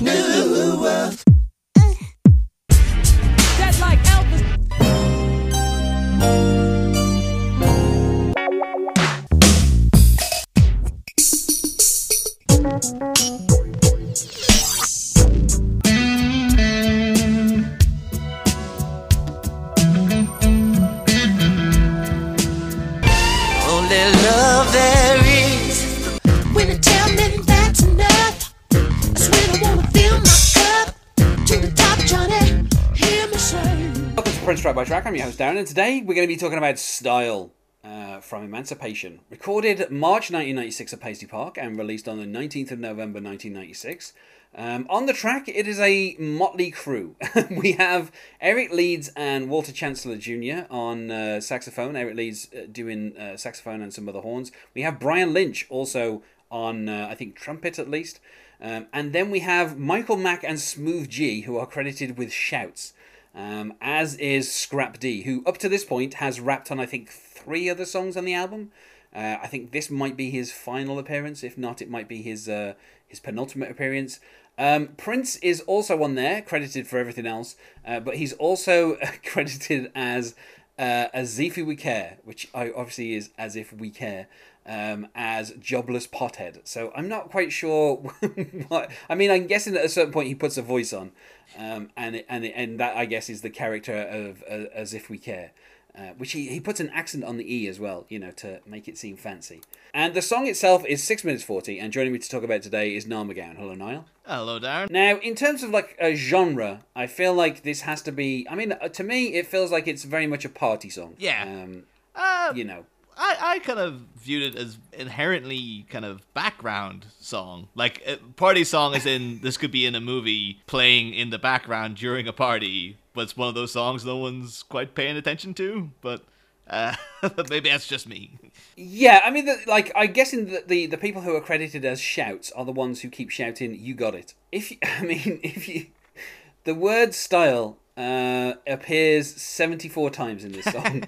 new. Dead I'm your host Darren, and today we're going to be talking about Style uh, from Emancipation. Recorded March 1996 at Paisley Park and released on the 19th of November 1996. Um, on the track, it is a motley crew. we have Eric Leeds and Walter Chancellor Jr. on uh, saxophone. Eric Leeds uh, doing uh, saxophone and some other horns. We have Brian Lynch also on, uh, I think, trumpet at least. Um, and then we have Michael Mack and Smooth G, who are credited with shouts um, as is Scrap D, who up to this point has rapped on I think three other songs on the album. Uh, I think this might be his final appearance. If not, it might be his uh, his penultimate appearance. Um, Prince is also on there, credited for everything else, uh, but he's also credited as uh, as If We Care, which obviously is as if we care, um, as jobless pothead. So I'm not quite sure what. I mean, I'm guessing at a certain point he puts a voice on, um, and it, and it, and that I guess is the character of uh, as if we care. Uh, which he, he puts an accent on the E as well, you know, to make it seem fancy. And the song itself is 6 minutes 40, and joining me to talk about today is Niall McGowan. Hello, Niall. Hello, Darren. Now, in terms of like a genre, I feel like this has to be. I mean, uh, to me, it feels like it's very much a party song. Yeah. Um, Uh, you know. I, I kind of viewed it as inherently kind of background song. Like, party song is in, this could be in a movie playing in the background during a party, but it's one of those songs no one's quite paying attention to, but uh, maybe that's just me. Yeah, I mean, the, like, I guess in the, the the people who are credited as shouts are the ones who keep shouting, "You got it." If you, I mean, if you, the word style uh, appears seventy four times in this song,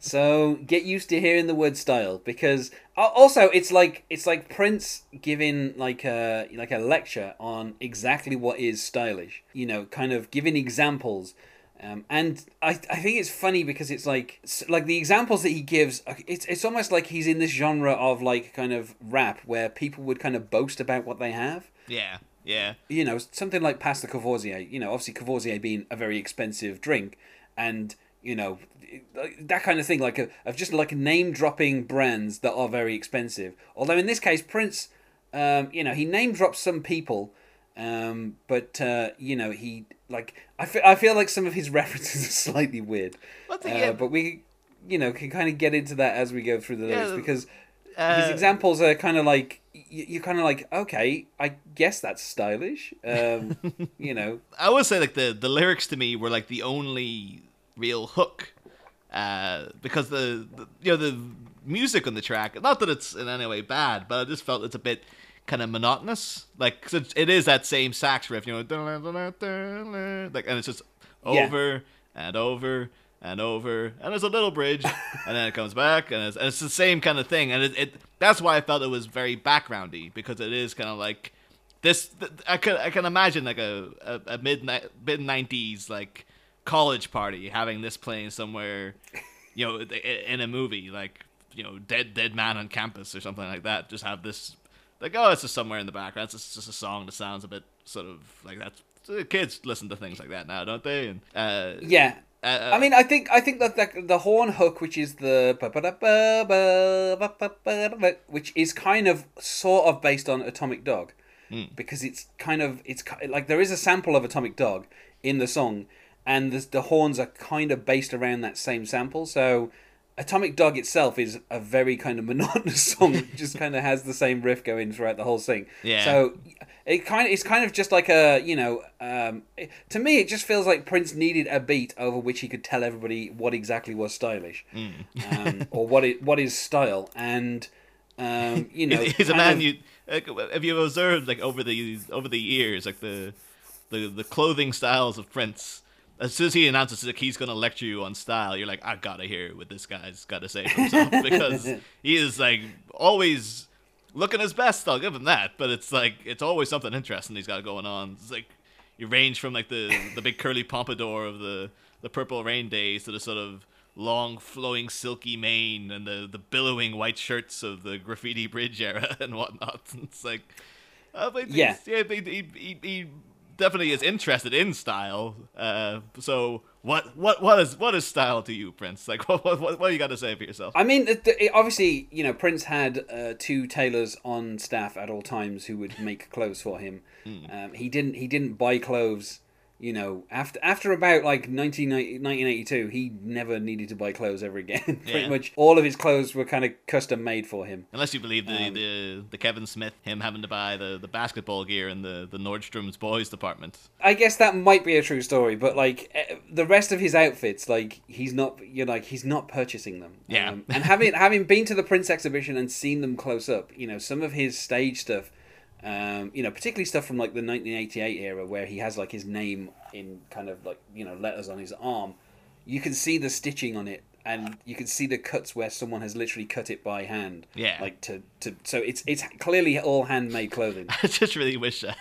so get used to hearing the word style because also it's like it's like Prince giving like a like a lecture on exactly what is stylish. You know, kind of giving examples. Um, and I, I think it's funny because it's like like the examples that he gives uh, it's it's almost like he's in this genre of like kind of rap where people would kind of boast about what they have Yeah, yeah. you know something like Pasta the Courvoisier you know obviously Courvoisier being a very expensive drink and you know that kind of thing like a, of just like name dropping brands that are very expensive. Although in this case Prince um, you know he name drops some people um, but uh, you know he like I feel, I feel like some of his references are slightly weird. Uh, but we you know can kind of get into that as we go through the lyrics Yeah, because uh, his examples are kind of like y- you're kind of like okay i guess that's stylish um you know? I would say like the the lyrics to me were like the only real hook, uh, because the, the you know the music on the track. Not that it's in any way bad, but I just felt it's a bit kind of monotonous. Like 'cause it's, it is that same sax riff, you know, like and it's just Yeah. over and over and over, and there's a little bridge, and then it comes back, and it's, and it's the same kind of thing, and it, it that's why I felt it was very backgroundy because it is kind of like this. Th- I can I can imagine like a a, a mid mid nineties like college party having this playing somewhere, you know, in a movie like you know Dead Dead Man on Campus or something like that. Just have this like oh it's just somewhere in the background. It's just, a song that sounds a bit sort of like that. Kids listen to things like that now, don't they? And uh, yeah uh, I mean, I think I think that the, the horn hook, which is the which is kind of sort of based on Atomic Dog, because it's kind of it's like there is a sample of Atomic Dog in the song, and the, the horns are kind of based around that same sample. So Atomic Dog itself is a very kind of monotonous song. it just kind of has the same riff going throughout the whole thing. Yeah. So it kind of it's kind of just like a you know um, it- to me it just feels like Prince needed a beat over which he could tell everybody what exactly was stylish, um, or what it what is style, and um, you know he's a man of- you have you observed like over the over the years like the the the clothing styles of Prince. As soon as he announces like he's gonna lecture you on style, you're like, I gotta hear what this guy's gotta say himself because he is like always looking his best. I'll give him that. But it's like it's always something interesting he's got going on. It's like you range from like the the big curly pompadour of the the Purple Rain days to the sort of long flowing silky mane and the the billowing white shirts of the graffiti bridge era and whatnot. It's like, uh, but Yeah. yeah, he, he, he definitely is interested in style. Uh, so what what what is what is style to you, Prince? Like what what what, you got to say for yourself? I mean, it, it, obviously, you know, Prince had uh, two tailors on staff at all times who would make clothes for him. Um, he didn't. He didn't buy clothes. You know, after after about like 1990 1982, he never needed to buy clothes ever again. Pretty Yeah. much all of his clothes were kind of custom made for him. Unless you believe the, Um, the the Kevin Smith, him having to buy the, the basketball gear in the, the Nordstrom's boys department. I guess that might be a true story, but like eh, the rest of his outfits, like he's not, you're like he's not purchasing them. Yeah. Um, and having having been to the Prince exhibition and seen them close up, you know, some of his stage stuff, um, you know, particularly stuff from like the 1988 era where he has like his name in kind of like you know letters on his arm, you can see the stitching on it. And you can see the cuts where someone has literally cut it by hand. Yeah. Like to, to so it's it's clearly all handmade clothing. I just really wish uh,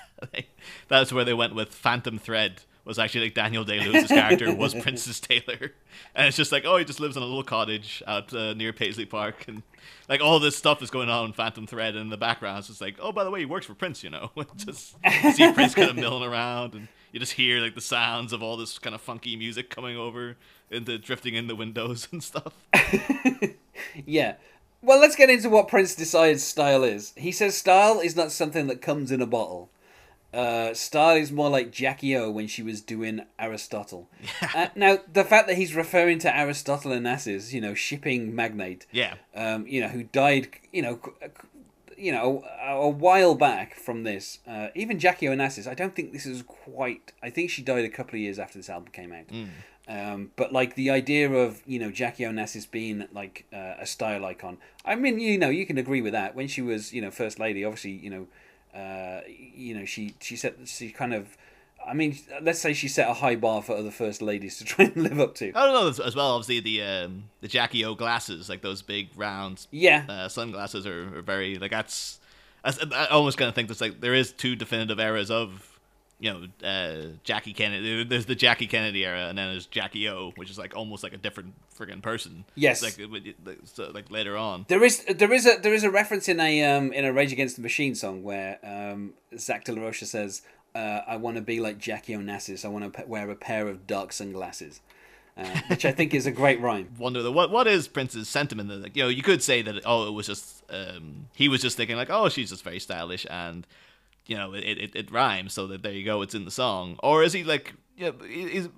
that's where they went with Phantom Thread. Was actually like Daniel Day Lewis's character was Prince's tailor, and it's just like oh he just lives in a little cottage out uh, near Paisley Park, and like all this stuff is going on in Phantom Thread, and in the background it's just like oh by the way he works for Prince, you know, just see Prince kind of milling around, and you just hear like the sounds of all this kind of funky music coming over into drifting in the windows and stuff. Yeah. Well, let's get into what Prince decides style is. He says style is not something that comes in a bottle. Uh, style is more like Jackie O when she was doing Aristotle. Uh, now, the fact that he's referring to Aristotle Onassis, you know, shipping magnate, Yeah, um, you know, who died, you know, you know, a, a while back from this. Uh, even Jackie O Onassis, I don't think this is quite. I think she died a couple of years after this album came out. Um, but like the idea of you know Jackie Onassis being like uh, a style icon. I mean, you know, you can agree with that. When she was you know first lady, obviously, you know, uh, you know, she she set she kind of. I mean, let's say she set a high bar for other first ladies to try and live up to. I don't know as- as well. Obviously, the um, the Jackie O glasses, like those big round Yeah, uh, sunglasses, are, are very like that's. that's I almost kind of think there's like there is two definitive eras of, you know, uh, Jackie Kennedy. There's the Jackie Kennedy era, and then there's Jackie O, which is like almost like a different friggin' person. Yes. It's like it would- like, so, like later on. There is there is a there is a reference in a um in a Rage Against the Machine song where um Zach De La Rocha says, uh, "I want to be like Jackie Onassis. I want to wear a pair of dark sunglasses," uh, which I think is a great rhyme. wonder the, what what is Prince's sentiment? Like, you know, you could say that oh, it was just um, he was just thinking like oh, she's just very stylish and you know it, it, it rhymes, so that there you go, it's in the song. Or is he like yeah, he, he's-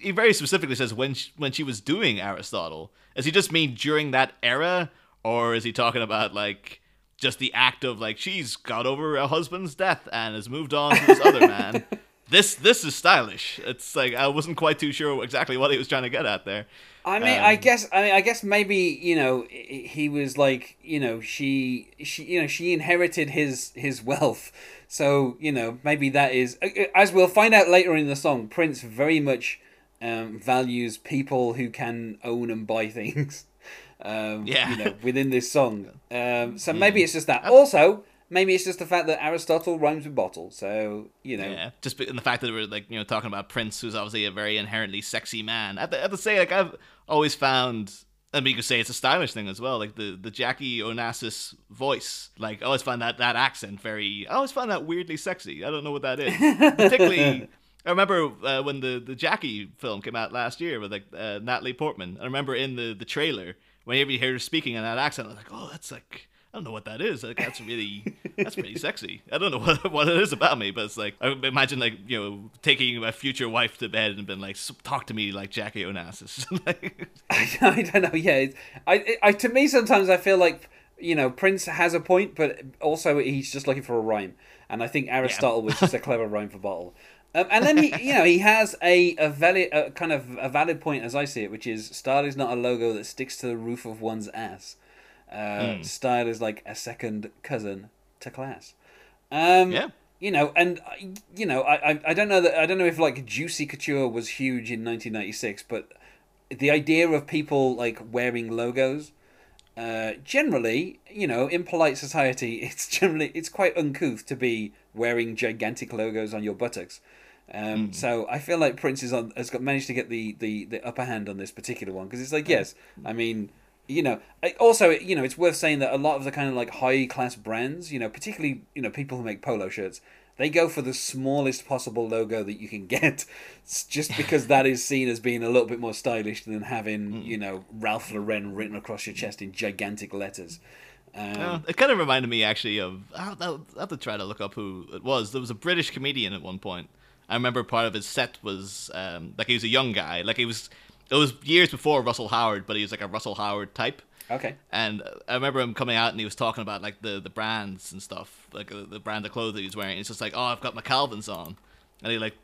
he very specifically says when she, when she was doing Aristotle. Does he just mean during that era, or is he talking about like? Just the act of like she's got over her husband's death and has moved on to this other man. This this is stylish. It's like I wasn't quite too sure exactly what he was trying to get at there. I mean, I Um, guess I mean, I guess maybe you know he was like you know she she you know she inherited his his wealth, so you know maybe that is as we'll find out later in the song. Prince very much um, values people who can own and buy things. Um, Yeah. you know, within this song. Um, so maybe it's just that. Also, maybe it's just the fact that Aristotle rhymes with bottle. So you know, Yeah, just in the fact that we're like you know talking about Prince, who's obviously a very inherently sexy man. I have to, I have to say, like I've always found, I mean, you could say it's a stylish thing as well. Like the the Jackie Onassis voice, like I always find that that accent very. I always find that weirdly sexy. I don't know what that is. Particularly, I remember uh, when the the Jackie film came out last year with like uh, Natalie Portman. I remember in the the trailer whenever you hear her speaking in that accent, I'm like, oh, that's like. I don't know what that is. Like that's really that's pretty sexy. I don't know what what it is about me, but it's like I imagine like you know taking my future wife to bed and been like talk to me like Jackie Onassis. like, I don't know. Yeah, it's, I, I to me sometimes I feel like you know Prince has a point, but also he's just looking for a rhyme, and I think Aristotle was just a clever rhyme for bottle. Um, and then he, you know, he has a a valid, a kind of a valid point as I see it, which is style is not a logo that sticks to the roof of one's ass. Uh, Style is like a second cousin to class. Um, Yeah. You know, and uh, you know, I, I I don't know that I don't know if like Juicy Couture was huge in 1996, but the idea of people like wearing logos uh, generally, you know, in polite society, it's generally it's quite uncouth to be wearing gigantic logos on your buttocks. Um, So I feel like Prince is on has got managed to get the, the, the upper hand on this particular one because it's like yes, I mean, you know, also you know it's worth saying that a lot of the kind of like high class brands, you know, particularly you know people who make polo shirts, they go for the smallest possible logo that you can get, just because that is seen as being a little bit more stylish than having you know Ralph Lauren written across your chest in gigantic letters. Um, Uh, it kind of reminded me actually of I'll, I'll have to try to look up who it was. There was a British comedian at one point. I remember part of his set was um, like he was a young guy, like he was. It was years before Russell Howard, but he was like a Russell Howard type. okay. And I remember him coming out and he was talking about like the, the brands and stuff, like uh, the brand of clothes that he was wearing. It's just like, oh, I've got my Calvin's on, and he like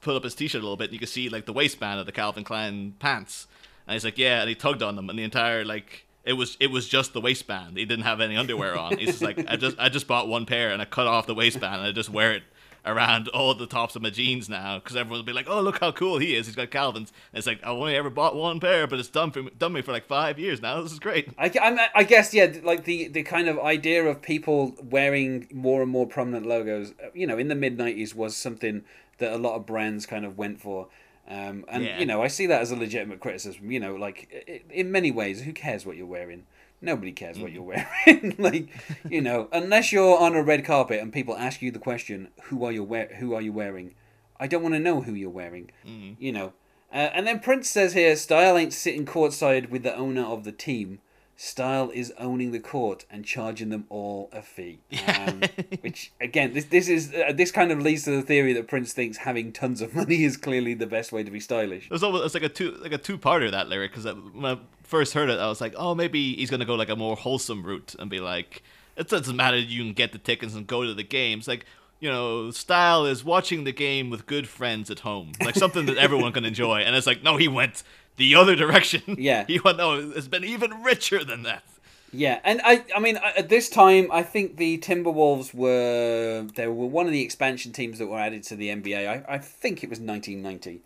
put up his t-shirt a little bit, and you could see like the waistband of the Calvin Klein pants. And he's like, yeah, and he tugged on them, and the entire like it was it was just the waistband. He didn't have any underwear on. He's just like, I just I just bought one pair and I cut off the waistband and I just wear it around all the tops of my jeans now because everyone will be like, oh look how cool he is. He's got Calvin's. And it's like I only ever bought one pair, but it's done for me, done me for like five years now. This is great. I, I'm- I guess yeah, like the, the kind of idea of people wearing more and more prominent logos, uh, you know, in the mid '90s was something that a lot of brands kind of went for, um, and Yeah. you know, I see that as a legitimate criticism. You know, like in many ways, who cares what you're wearing? Nobody cares what you're wearing. like, you know, unless you're on a red carpet and people ask you the question, "Who are you wear? Who are you wearing?" I don't want to know who you're wearing. You know. Uh, and then Prince says here, Style ain't sitting courtside with the owner of the team. Style is owning the court and charging them all a fee. Um, which again, this this is uh, this kind of leads to the theory that Prince thinks having tons of money is clearly the best way to be stylish. It was almost it's like a two like a two parter that lyric because when I first heard it, I was like, oh, maybe he's gonna go like a more wholesome route and be like, it doesn't matter, you can get the tickets and go to the games. Like, you know, style is watching the game with good friends at home, like something that everyone can enjoy. And it's like, no, he went the other direction. Yeah. he went no, it's been even richer than that. Yeah, and I, I mean, at this time, I think the Timberwolves were they were one of the expansion teams that were added to the NBA. I, I think it was 1990.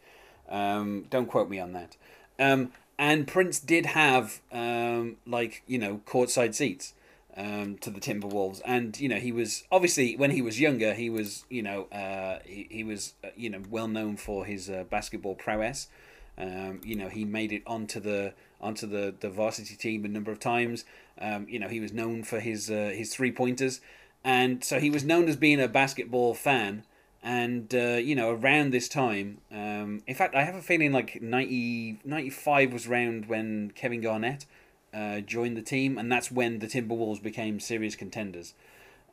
Um, don't quote me on that. Um, and Prince did have um, like you know courtside seats um, to the Timberwolves, and you know he was obviously when he was younger, he was you know uh, he, he was uh, you know well known for his uh, basketball prowess. Um, you know, he made it onto the onto the, the varsity team a number of times. Um, you know, he was known for his uh, his three pointers, and so he was known as being a basketball fan. And uh, you know, around this time, um, in fact, I have a feeling like 90, 95 was round when Kevin Garnett uh, joined the team, and that's when the Timberwolves became serious contenders.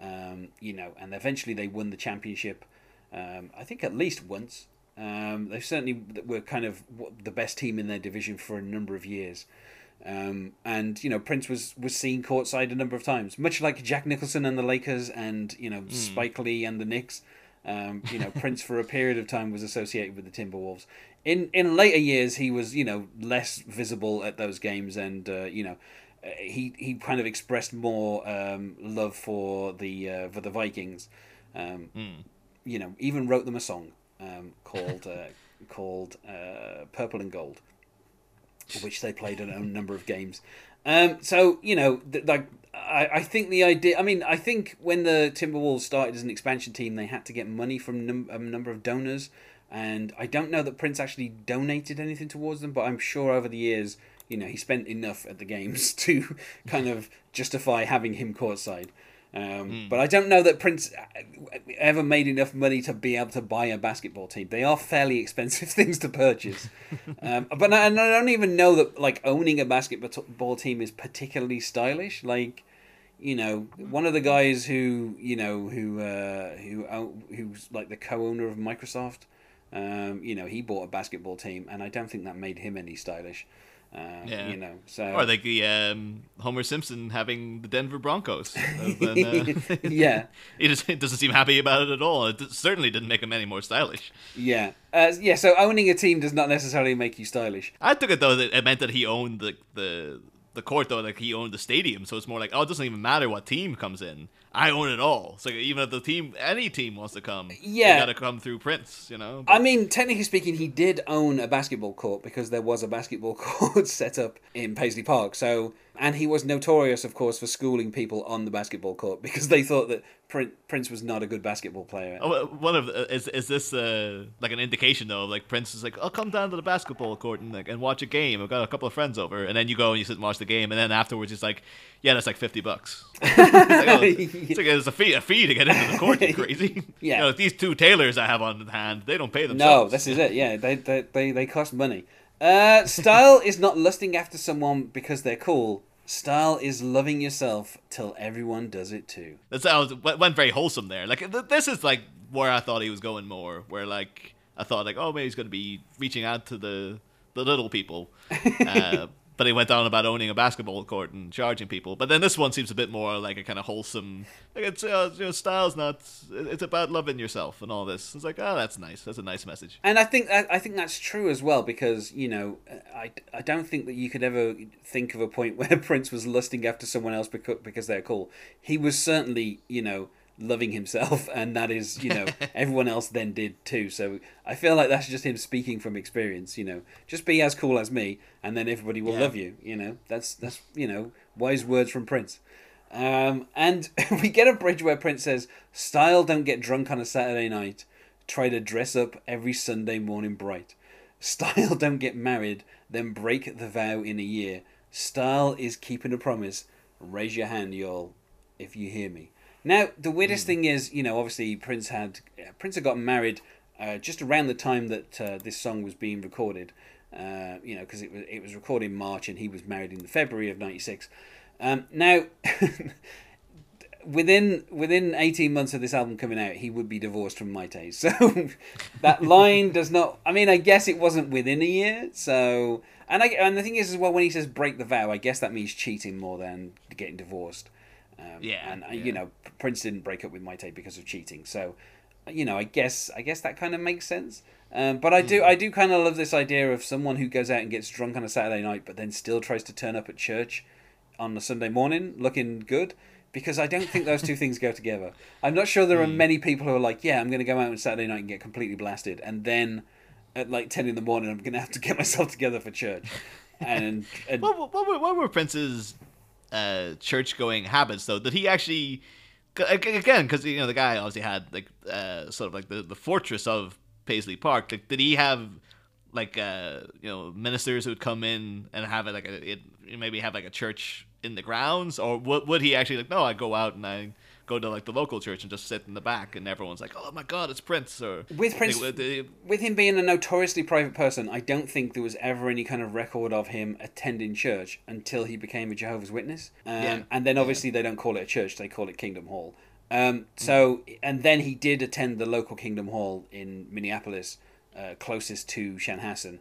Um, you know, and eventually they won the championship. Um, I think at least once. Um, they certainly were kind of the best team in their division for a number of years. Um, and you know Prince was was seen courtside a number of times, much like Jack Nicholson and the Lakers, and you know Spike Lee and the Knicks. Um, you know Prince for a period of time was associated with the Timberwolves. In in later years, he was you know less visible at those games, and uh, you know uh, he he kind of expressed more um, love for the uh, for the Vikings. Um, You know, even wrote them a song um, called uh, called uh, "Purple and Gold." which they played a number of games. Um, so you know, th- like I, I think the idea. I mean, I think when the Timberwolves started as an expansion team, they had to get money from num- a number of donors, and I don't know that Prince actually donated anything towards them, but I'm sure over the years, you know, he spent enough at the games to kind of justify having him courtside. Um, But I don't know that Prince ever made enough money to be able to buy a basketball team. They are fairly expensive things to purchase. um, but I, and I don't even know that like owning a basketball team is particularly stylish. Like, you know, one of the guys who you know who uh, who who's like the co-owner of Microsoft. Um, you know, he bought a basketball team, and I don't think that made him any stylish. Uh, Yeah. You know, so Or like the um, Homer Simpson having the Denver Broncos. And uh, yeah. he just he doesn't seem happy about it at all. It certainly didn't make him any more stylish. Yeah, uh, yeah. So owning a team does not necessarily make you stylish. I took it though that it meant that he owned the the the court though, like he owned the stadium. So it's more like, oh, it doesn't even matter what team comes in. I own it all. So even if the team, any team wants to come, Yeah. got to come through Prince. You know. I mean, technically speaking, he did own a basketball court because there was a basketball court set up in Paisley Park. So And he was notorious, of course, for schooling people on the basketball court because they thought that Prince was not a good basketball player. Oh, one of the- is is this uh, like an indication though? Like Prince is like, I'll come down to the basketball court and like and watch a game. I've got a couple of friends over, and then you go and you sit and watch the game, and then afterwards it's like, yeah, that's like fifty bucks. it's like, oh, it's like it's a fee a fee to get into the court. You crazy? Yeah. You know, these two tailors I have on hand, they don't pay themselves. No, this is it. Yeah, they they they, they cost money. Uh, style is not lusting after someone because they're cool. Style is loving yourself till everyone does it too. That sounds went went very wholesome there. Like th- this is like where I thought he was going more. Where like I thought like oh maybe he's going to be reaching out to the the little people, uh, but he went on about owning a basketball court and charging people. But then this one seems a bit more like a kind of wholesome. Like it's uh, you know, style's not. It's about loving yourself and all this. It's like oh that's nice. That's a nice message. And I think I think that's true as well because you know I, I don't think that you could ever think of a point where Prince was lusting after someone else because because they're cool. He was certainly you know loving himself, and that is you know everyone else then did too. So I feel like that's just him speaking from experience. You know, just be as cool as me, and then everybody will Yeah. love you. You know, that's that's you know wise words from Prince. Um, and we get a bridge where Prince says, "Style don't get drunk on a Saturday night. Try to dress up every Sunday morning bright. Style don't get married, then break the vow in a year. Style is keeping a promise. Raise your hand, y'all, if you hear me." Now, the weirdest thing is, you know, obviously Prince had Prince had gotten married uh, just around the time that uh, this song was being recorded. Uh, you know, because it was it was recorded in March and he was married in February of '96. Um, now, within within 18 months of this album coming out, he would be divorced from Mayte. So that line does not. I mean, I guess it wasn't within a year. So and I and the thing is as well when he says break the vow, I guess that means cheating more than getting divorced. Um, Yeah, and uh, yeah. you know Prince didn't break up with Mayte because of cheating. So you know, I guess I guess that kind of makes sense. Um, but I do I do kind of love this idea of someone who goes out and gets drunk on a Saturday night, but then still tries to turn up at church on a Sunday morning looking good. Because I don't think those two things go together. I'm not sure there are many people who are like, yeah, I'm going to go out on Saturday night and get completely blasted, and then at like ten in the morning, I'm going to have to get myself together for church. And, and what, what what were Prince's uh, church going habits though? Did he actually Again, because you know the guy obviously had like uh, sort of like the, the fortress of Paisley Park. Like, did he have like uh, you know ministers who would come in and have it like a it, maybe have like a church in the grounds, or would, would he actually like no? I go out and I go to like the local church and just sit in the back, and everyone's like, oh my god, it's Prince. Or With Prince- Like, uh, with him being a notoriously private person, I don't think there was ever any kind of record of him attending church until he became a Jehovah's Witness. Um, Yeah. And then obviously they don't call it a church; they call it Kingdom Hall. Um, so, and then he did attend the local Kingdom Hall in Minneapolis, uh, closest to Chanhassen,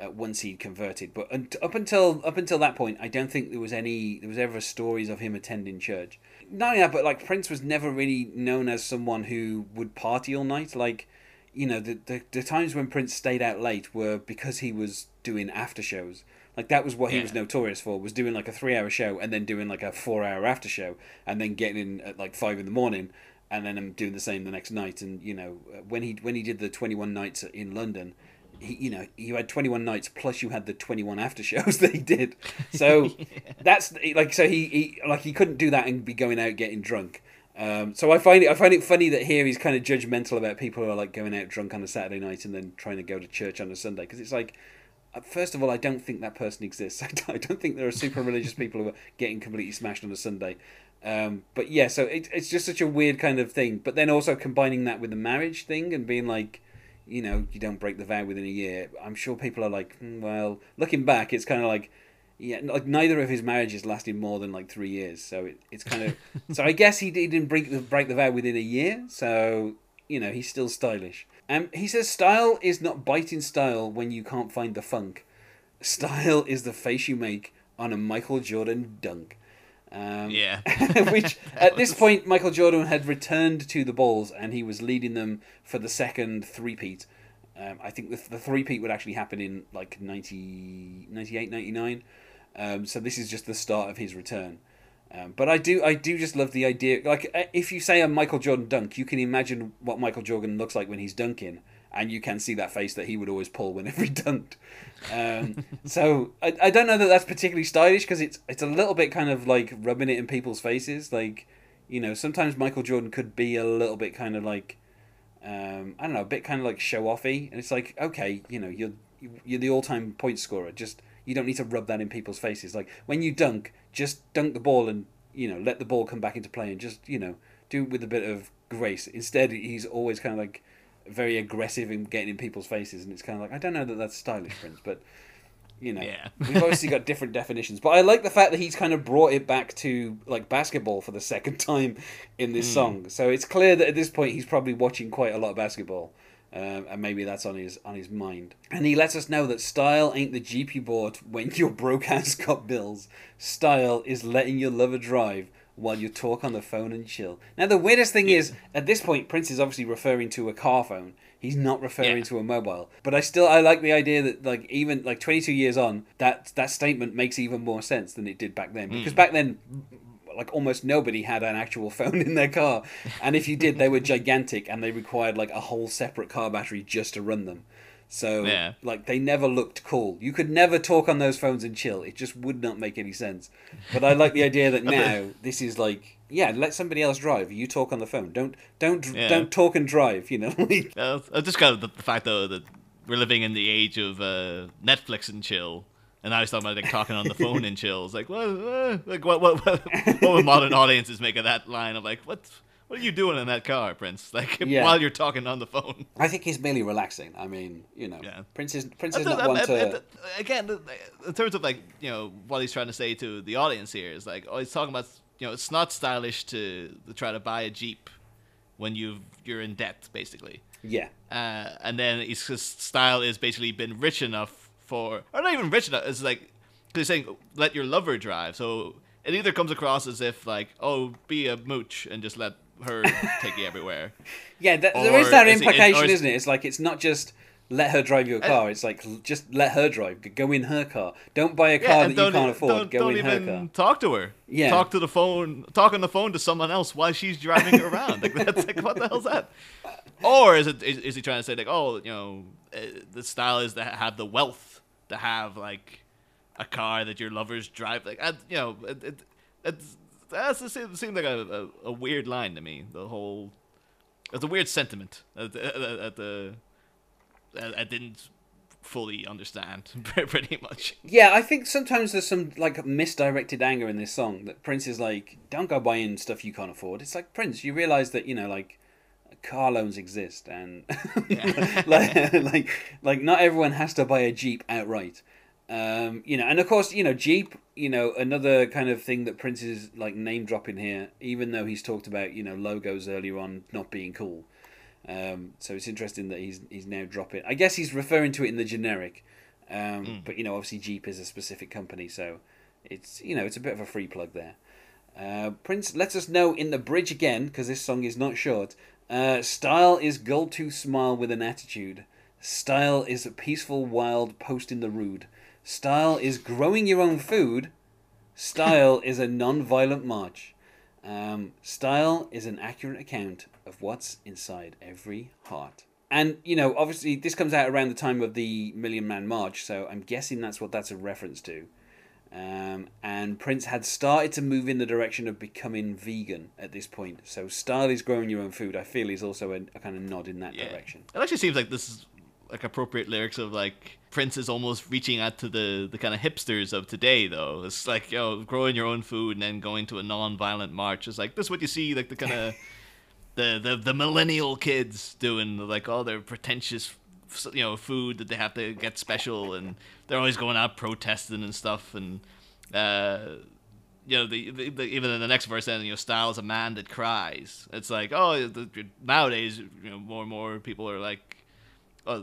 uh, once he'd converted. But un- up until up until that point, I don't think there was any there was ever stories of him attending church. Not only that, but like Prince was never really known as someone who would party all night. Like, you know, the the, the times when Prince stayed out late were because he was doing after shows. Like that was what he Yeah. was notorious for was doing like a three hour show and then doing like a four hour after show and then getting in at like five in the morning and then I'm doing the same the next night and you know when he when he did the 21 nights in London he, you know you had 21 nights plus you had the 21 after shows that he did so that's like so he, he like he couldn't do that and be going out getting drunk um, so I find it I find it funny that here he's kind of judgmental about people who are like going out drunk on a Saturday night and then trying to go to church on a Sunday because it's like uh, First of all, I don't think that person exists. I don't, think there are super religious people who are getting completely smashed on a Sunday. Um, but yeah, so it, it's just such a weird kind of thing. But then also combining that with the marriage thing and being like, you know, you don't break the vow within a year. I'm sure people are like, "Hmm, well, looking back, it's kind of like, yeah, like neither of his marriages lasted more than like three years. So it, it's kind of, so I guess he he didn't break the break the vow within a year. So you know, he's still stylish. Um, he says style is not biting style when you can't find the funk. Style is the face you make on a Michael Jordan dunk. Um, Yeah. which at this point Michael Jordan had returned to the Bulls and he was leading them for the second three-peat. Um, I think the, the three-peat would actually happen in like 90, 98, 99. Um, so this is just the start of his return. Um, but I do, I do just love the idea. Like, uh, if you say a Michael Jordan dunk, you can imagine what Michael Jordan looks like when he's dunking, and you can see that face that he would always pull whenever he dunked. Um, so I, I don't know that that's particularly stylish because it's it's a little bit kind of like rubbing it in people's faces. Like, you know, sometimes Michael Jordan could be a little bit kind of like, um, I don't know, a bit kind of like show offy, and it's like, okay, you know, you're you're the all time point scorer. Just you don't need to rub that in people's faces. Like when you dunk, just dunk the ball and you know let the ball come back into play and just you know do it with a bit of grace. Instead, he's always kind of like very aggressive in getting in people's faces, and it's kind of like I don't know that that's stylish, Prince, but you know, Yeah. we've obviously got different definitions. But I like the fact that he's kind of brought it back to like basketball for the second time in this hmm. song. So it's clear that at this point he's probably watching quite a lot of basketball. Um, and maybe that's on his on his mind. And he lets us know that style ain't the Jeep you bought when your broke ass got bills. Style is letting your lover drive while you talk on the phone and chill. Now the weirdest thing is, at this point, Prince is obviously referring to a car phone. He's not referring Yeah. to a mobile. But I still I like the idea that like even like 22 years on, that that statement makes even more sense than it did back then. Because back then like almost nobody had an actual phone in their car. And if you did they were gigantic and they required like a whole separate car battery just to run them. So Yeah. like they never looked cool. You could never talk on those phones and chill. It just would not make any sense. But i like the idea that now this is like yeah let somebody else drive. You talk on the phone. Don't don't Yeah. don't talk and drive you know Uh, I just kind of the fact though that we're living in the age of uh, Netflix and chill, and I was talking about like talking on the phone and chills. Like what, uh, like what, what, what, what would modern audiences make of that line of like what, what are you doing in that car, Prince? Like Yeah. while you're talking on the phone. i think he's merely relaxing i mean you know Yeah. prince is prince is not I- one I- to I- again, in terms of like you know what he's trying to say to the audience here is like, oh, he's talking about you know it's not stylish to, to try to buy a jeep when you you're in debt, basically. yeah uh, and then his, his style is basically been rich enough for, or not even rich enough. It's like he's saying let your lover drive. So it either comes across as if like oh be a mooch and just let her take you everywhere. Yeah, th- there is that is implication, or is- isn't it? It's like it's not just let her drive your car. It's like just let her drive. Go in her car. Don't buy a car and that you can't afford. Don't, Go don't in her even car. talk to her. Yeah. talk to the phone. Talk on the phone to someone else while she's driving around. Like that's like what the hell's that? Or is it is, is he trying to say like oh you know uh, the style is to have the wealth to have like a car that your lovers drive like I, you know it, it, it's that's it seems, seemed like a, a, a weird line to me. The whole it's a weird sentiment at the, at, the I I didn't fully understand pretty much. Yeah, I think sometimes there's some like misdirected anger in this song that Prince is like, don't go buying stuff you can't afford. It's like Prince, you realize that you know like car loans exist and like, like like not everyone has to buy a Jeep outright. Um, you know, and of course, you know, Jeep, you know, another kind of thing that Prince is like name dropping here, even though he's talked about, you know, logos earlier on not being cool. Um, so it's interesting that he's he's now dropping. I guess he's referring to it in the generic, um, but you know, obviously Jeep is a specific company, so it's you know it's a bit of a free plug there. Uh, Prince lets us know in the bridge again because this song is not short. Uh, style is gold tooth smile with an attitude. Style is a peaceful wild post in the rude. Style is growing your own food. Style is a non-violent march. Um, style is an accurate account of what's inside every heart. And, you know, obviously this comes out around the time of the Million Man March, so I'm guessing that's what that's a reference to. Um, and Prince had started to move in the direction of becoming vegan at this point. So style is growing your own food. I feel is also a, a kind of nod in that direction. It actually seems like this is like appropriate lyrics of like Prince is almost reaching out to the the kind of hipsters of today though. It's like you know growing your own food and then going to a non-violent march. It's like this is what you see like the kind of the, the the millennial kids doing like all their pretentious you know food that they have to get special and they're always going out protesting and stuff and uh you know, the, the, the even in the next verse, then you know, style is a man that cries. It's like, oh, the, nowadays, you know, more and more people are like, uh,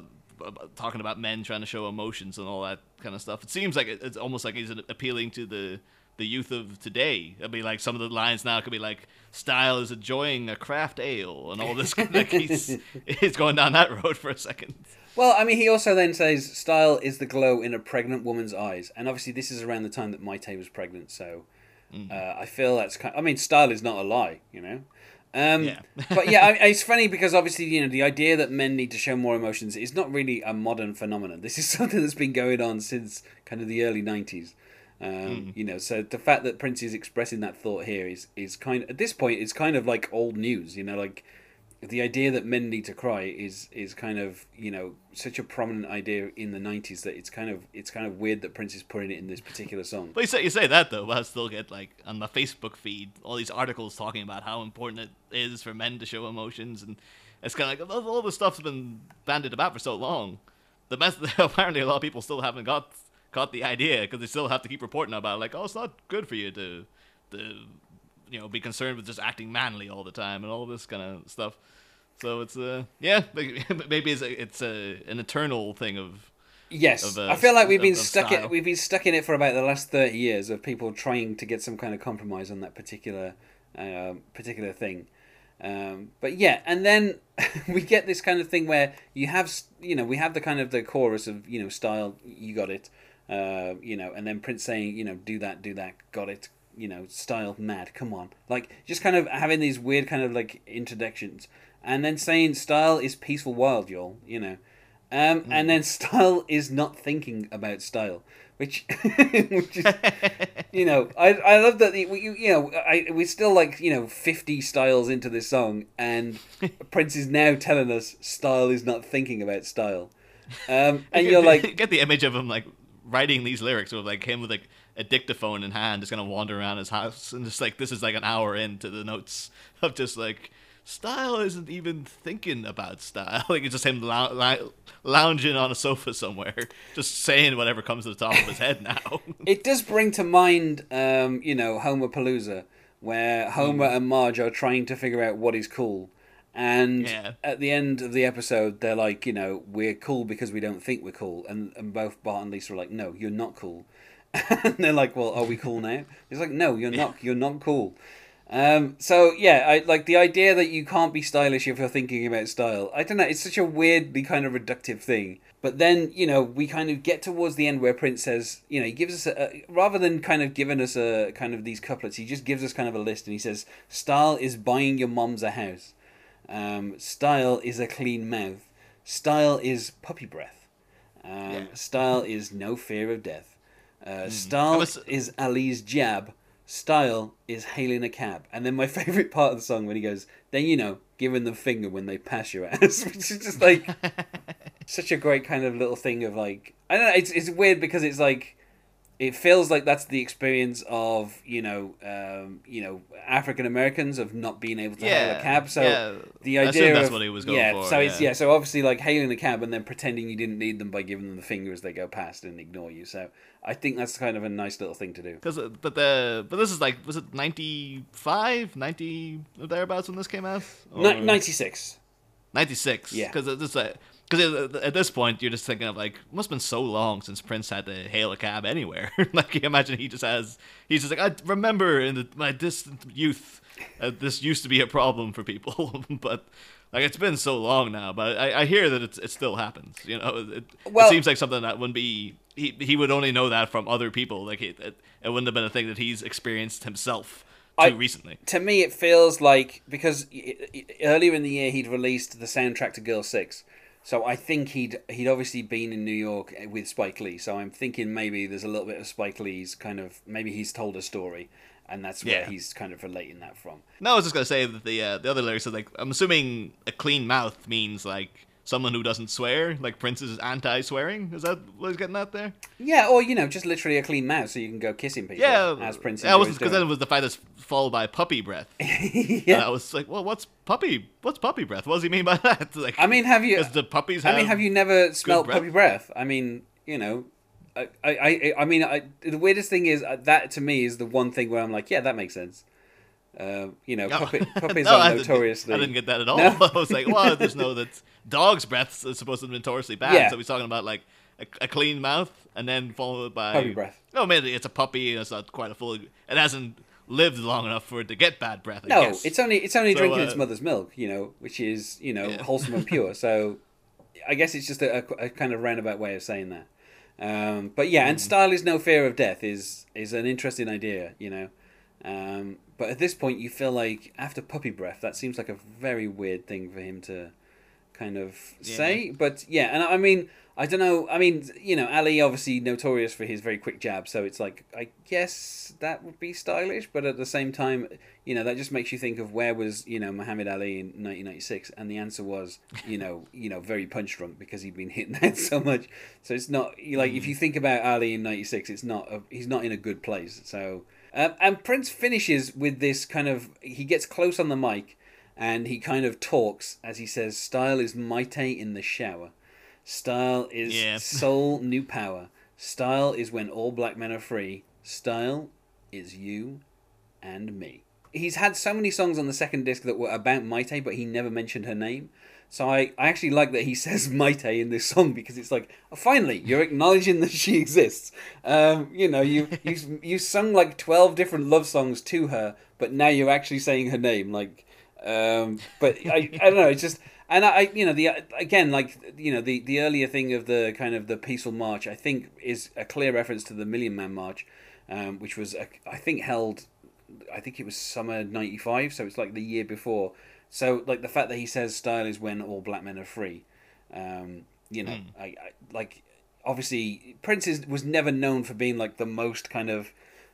talking about men trying to show emotions and all that kind of stuff. It seems like it, it's almost like he's appealing to the the youth of today. I mean, like some of the lines now could be like, "Style is enjoying a craft ale," and all this. like he's he's going down that road for a second. Well, I mean, he also then says style is the glow in a pregnant woman's eyes, and obviously this is around the time that Mayte was pregnant, so uh, I feel that's kind. Of, I mean, style is not a lie, you know. Um, Yeah. but yeah, I, it's funny because obviously you know the idea that men need to show more emotions is not really a modern phenomenon. This is something that's been going on since kind of the early '90s. Um, You know, so the fact that Prince is expressing that thought here is is kind at this point it's kind of like old news. You know, like the idea that men need to cry is is kind of you know such a prominent idea in the '90s that it's kind of it's kind of weird that Prince is putting it in this particular song. But you say you say that though, but I still get like on my Facebook feed all these articles talking about how important it is for men to show emotions, and it's kind of like all, the stuff's been bandied about for so long. The mess apparently a lot of people still haven't got got the idea because they still have to keep reporting about it, like oh it's not good for you to to you know be concerned with just acting manly all the time and all this kind of stuff. So it's uh yeah maybe it's a, it's a an eternal thing of Yes, of, uh, I feel like we've of- been of stuck in we've been stuck in it for about the last thirty years of people trying to get some kind of compromise on that particular um, particular thing. Um, but yeah, and then we get this kind of thing where you have you know we have the kind of the chorus of you know style you got it, uh, you know, and then Prince saying you know do that do that got it you know style mad come on. Like just kind of having these weird kind of like introductions and then saying style is peaceful wild y'all you know. Um, Hmm. and then style is not thinking about style, which, which is, you know, I, I love that the, we, you, you know I we're still like you know fifty styles into this song, and Prince is now telling us style is not thinking about style, um, and you're like, get the image of him like writing these lyrics with like him with like a dictaphone in hand, just gonna wander around his house, and just like this is like an hour into the notes of just like style isn't even thinking about style. like it's just him lou- lou- lounging on a sofa somewhere, just saying whatever comes to the top of his head now. it does bring to mind, um, you know, Homerpalooza, where Homer Hmm. and Marge are trying to figure out what is cool. And Yeah. at the end of the episode, they're like, you know, we're cool because we don't think we're cool. And, and both Bart and Lisa are like, no, you're not cool. and they're like, well, are we cool now? He's like, no, you're not. You're not cool. Um, so yeah, I like the idea that you can't be stylish if you're thinking about style. I don't know. It's such a weirdly kind of reductive thing. But then you know we kind of get towards the end where Prince says, you know, he gives us a, a rather than kind of giving us a kind of these couplets, he just gives us kind of a list and he says, "Style is buying your mom's a house. Um, style is a clean mouth. Style is puppy breath. Um, Yeah. Style is no fear of death. Uh, I Style was- is Ali's jab. Style is hailing a cab. And then my favorite part of the song when he goes, then you know, giving the finger when they pass your ass, which is just like such a great kind of little thing of like I don't know. It's it's weird because it's like it feels like that's the experience of you know um, you know African Americans of not being able to hail a cab. So yeah. the idea that's of- what he was going yeah, for, So it's yeah. yeah. So obviously like hailing a cab and then pretending you didn't need them by giving them the finger as they go past and ignore you. So I think that's kind of a nice little thing to do. Because uh, but the but this is like was it 95, 90 thereabouts when this came out? Ni- Ninety six. 96. Yeah. Because uh, this uh, because at this point you're just thinking of like it must have been so long since Prince had to hail a cab anywhere. like you imagine he just has he's just like I remember in the, my distant youth uh, this used to be a problem for people, but. Like it's been so long now, but I, I hear that it's, it still happens. You know, it, Well- it seems like something that wouldn't be. He, he would only know that from other people. Like it, it, it wouldn't have been a thing that he's experienced himself too I- recently. to me it feels like because earlier in the year he'd released the soundtrack to Girl Six, so I think he'd he'd obviously been in New York with Spike Lee. So I'm thinking maybe there's a little bit of Spike Lee's kind of maybe he's told a story, and that's where Yeah. he's kind of relating that from. No, I was just gonna say that the uh, the other lyrics are like I'm assuming a clean mouth means like someone who doesn't swear, like Prince is anti-swearing. Is that what he's getting at there? Yeah, or you know, just literally a clean mouth so you can go kissing people. Yeah, as Prince. Yeah, enjoys because then it was the fact that's followed by puppy breath. And yeah. I was like, well, what's puppy? What's puppy breath? What does he mean by that? Like, I mean, have you? The puppies. I mean, have you never smelt breath? puppy breath? I mean, you know, I, I, I, I mean, I, the weirdest thing is uh, that to me is the one thing where I'm like, yeah, that makes sense. Uh, you know, No. puppet, puppies No, I are didn't- notoriously. I didn't get that at all. No? I was like, well, I just know that dog's breath is supposed to be notoriously bad. Yeah. So he's talking about like a, a clean mouth and then followed by Puppy breath. No, maybe it's a puppy and it's not quite a full. It hasn't lived long enough for it to get bad breath. I No, guess. it's only it's only So, drinking uh, its mother's milk, you know, which is you know Yeah. wholesome and pure. So, I guess it's just a, a, kind of roundabout way of saying that. Um, but yeah, and Mm. style is no fear of death is is an interesting idea, you know. Um, But at this point, you feel like after Puppy Breath, that seems like a very weird thing for him to kind of Yeah. say. But yeah, and I mean, I don't know. I mean, you know, Ali obviously notorious for his very quick jab, so it's like I guess that would be stylish, but at the same time, you know, that just makes you think of where was you know Muhammad Ali in 1996, and the answer was you know you know very punch drunk because he'd been hitting that so much. So it's not like if mm. you think about Ali in '96, it's not a, he's not in a good place. So um, and Prince finishes with this kind of he gets close on the mic and he kind of talks as he says, "Style is mighty in the shower. Style is soul new power. Style is when all black men are free. Style is you and me." He's had so many songs on the second disc that were about Mayte, but he never mentioned her name. So I, I actually like that he says Mayte in this song because it's like, oh, finally, you're acknowledging that she exists. Um, you know, you you you sung like twelve different love songs to her, but now you're actually saying her name. Like, um, but I, I don't know. It's just and I, you know, the again, like you know, the the earlier thing of the kind of the peaceful march, I think is a clear reference to the Million Man March, um, which was I think held, I think it was summer '95, so it's like the year before. So like the fact that he says style is when all black men are free, um, you know, I, I like obviously Prince is, was never known for being like the most kind of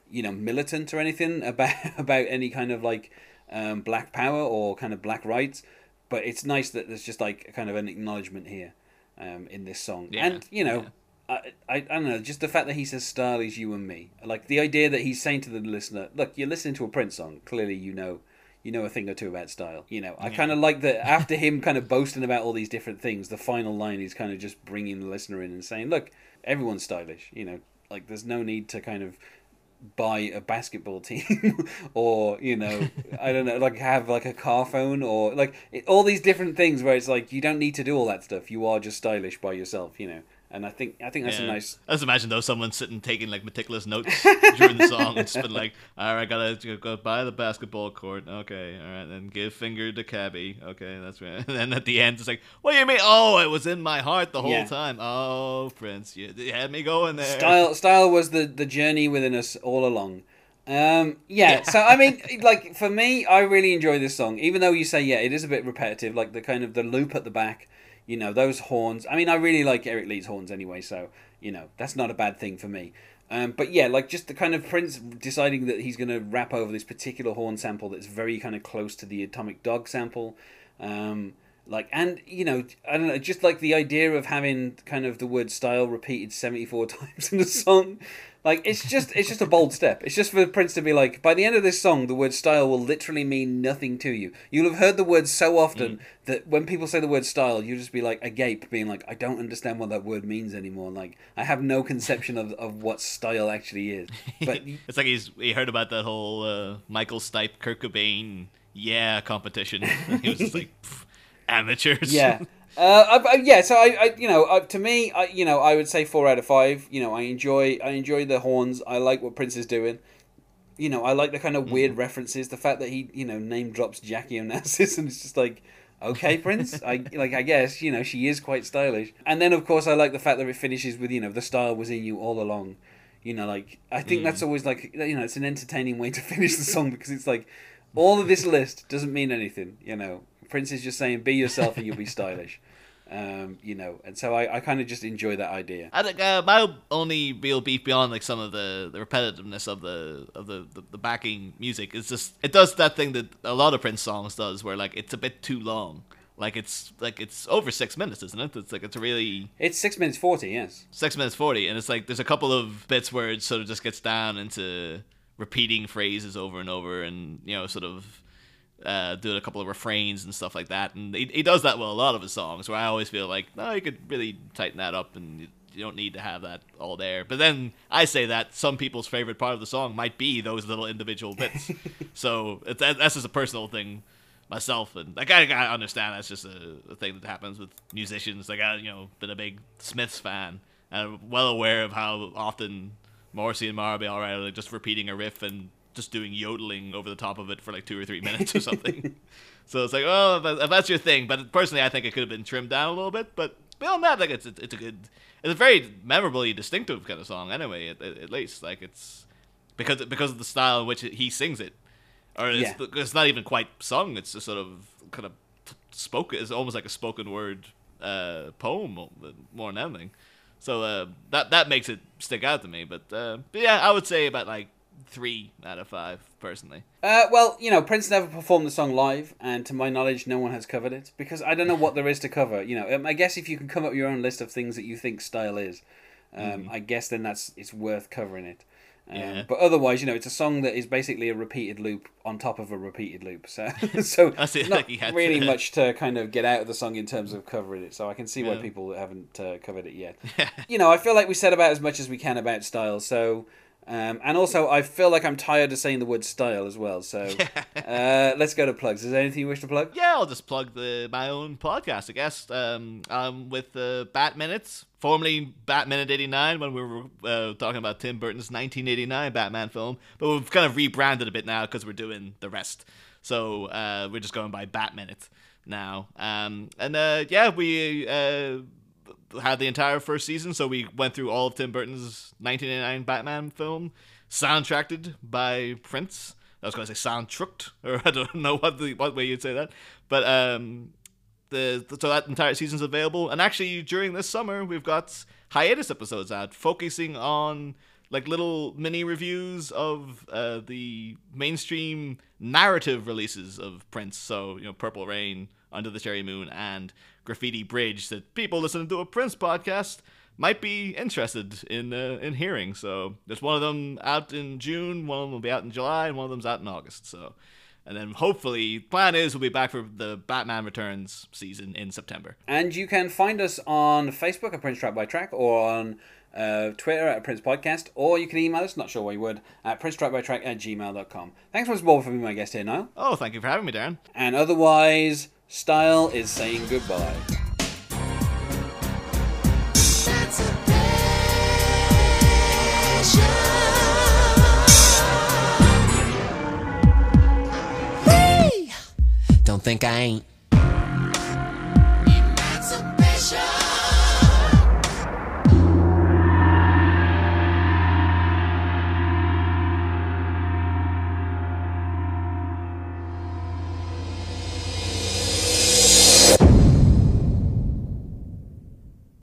you know militant or anything about about any kind of like um, black power or kind of black rights but it's nice that there's just like a kind of an acknowledgement here um, in this song. Yeah, and you know I, I, I don't know just the fact that he says style is you and me. Like the idea that he's saying to the listener look you're listening to a prince song. Clearly you know you know a thing or two about style you know. I kind of like that after him kind of boasting about all these different things the final line is kind of just bringing the listener in and saying look everyone's stylish you know. Like there's no need to kind of buy a basketball team or you know i don't know like have like a car phone or like it, all these different things where it's like you don't need to do all that stuff. You are just stylish by yourself you know and i think i think that's a nice I just imagine though someone sitting taking like meticulous notes during the song just been like, all right, gotta go- buy the basketball court. Okay, all right, then give finger to cabbie. Okay, that's right. And then at the end, it's like, what do you mean? Oh, it was in my heart the whole Yeah. time. Oh, Prince, you, you had me going there. style style was the the journey within us all along um yeah, so i mean like for me i really enjoy this song even though you say yeah it is a bit repetitive like the kind of the loop at the back you know those horns i mean i really like Eric Leeds' horns anyway so you know that's not a bad thing for me. Um, but yeah, like just the kind of Prince deciding that he's going to rap over this particular horn sample that's very kind of close to the Atomic Dog sample, um, like and you know I don't know, just like the idea of having kind of the word style repeated seventy four times in the song, like it's just it's just a bold step. It's just for Prince to be like, by the end of this song, the word style will literally mean nothing to you. You'll have heard the word so often that when people say the word style, you'll just be like agape, being like, I don't understand what that word means anymore. Like I have no conception of, of what style actually is. But it's like he's he heard about that whole uh, Michael Stipe, Kurt Cobain, yeah competition. And he was just like, "Pff, amateurs. yeah. Uh, I, I- yeah, so I, I you know, uh, to me, I, you know, I would say four out of five. You know, I enjoy, I enjoy the horns. I like what Prince is doing. You know, I like the kind of weird references. The fact that he, you know, name drops Jackie Onassis, and it's just like, okay, Prince. I like, I guess, you know, she is quite stylish. And then, of course, I like the fact that it finishes with, you know, the style was in you all along. You know, like I think that's always like, you know, it's an entertaining way to finish the song because it's like, all of this list doesn't mean anything. You know, Prince is just saying, be yourself and you'll be stylish. Um, you know, and so I, I kind of just enjoy that idea. I think uh, my only real beef beyond like some of the, the repetitiveness of the of the, the, the backing music is just it does that thing that a lot of Prince songs does where like it's a bit too long. Like it's like it's over six minutes, isn't it? It's like it's really It's six minutes forty, yes. six minutes forty, and it's like there's a couple of bits where it sort of just gets down into repeating phrases over and over, and you know, sort of uh, doing a couple of refrains and stuff like that. And he, he does that with a lot of his songs. Where I always feel like, no, you could really tighten that up, and you, you don't need to have that all there. But then I say that some people's favorite part of the song might be those little individual bits. so it's, that, that's just a personal thing myself and like I, I understand that's just a, a thing that happens with musicians like I you know been a big Smiths fan and I'm well aware of how often Morrissey and Marby are like just repeating a riff and just doing yodeling over the top of it for like two or three minutes or something so it's like oh if, that's your thing but personally I think it could have been trimmed down a little bit but beyond that like it's it's a good it's a very memorably distinctive kind of song anyway at, at, at least like it's because because of the style in which he sings it or it's, Yeah. it's not even quite sung. It's just sort of kind of spoken. It's almost like a spoken word uh, poem more than anything. So uh, that that makes it stick out to me. But, uh, but yeah, I would say about like three out of five personally. Uh, well, you know, Prince never performed the song live, and to my knowledge, no one has covered it because I don't know what there is to cover. You know, um, I guess if you can come up with your own list of things that you think style is, um, I guess then that's it's worth covering it. Um, Yeah. But otherwise, you know, it's a song that is basically a repeated loop on top of a repeated loop. So, so I see, not like had to- really much to kind of get out of the song in terms of covering it. So I can see why people haven't uh, covered it yet. you know, I feel like we said about as much as we can about style. So, um, and also I feel like I'm tired of saying the word style as well. So, uh, let's go to plugs. Is there anything you wish to plug? Yeah, I'll just plug the my own podcast, I guess. Um, um with the Bat Minutes, formerly Bat Minute eighty nine, when we were uh, talking about Tim Burton's nineteen eighty nine Batman film, but we've kind of rebranded a bit now because we're doing the rest. So uh, we're just going by Bat Minute now. Um, and uh, yeah, we uh, had the entire first season, so we went through all of Tim Burton's 1989 Batman film, soundtracked by Prince. I was going to say soundtracked, or I don't know what the what way you'd say that, but um, the so that entire season's available. And actually, during this summer, we've got hiatus episodes out focusing on like little mini reviews of uh, the mainstream narrative releases of Prince. So you know, Purple Rain, Under the Cherry Moon, and Graffiti Bridge that people listening to a Prince podcast might be interested in uh, in hearing. So there's one of them out in June, one of them will be out in July, and one of them's out in August. So. And then hopefully, plan is we'll be back for the Batman Returns season in September. And you can find us on Facebook at Prince Track by Track or on uh, Twitter at Prince Podcast, or you can email us, not sure why you would, at Prince Track by Track at gmail.com. Thanks once more for being my guest here now. Oh, thank you for having me, Darren. And otherwise, style is saying goodbye. That's a passion. Hey, don't think I ain't.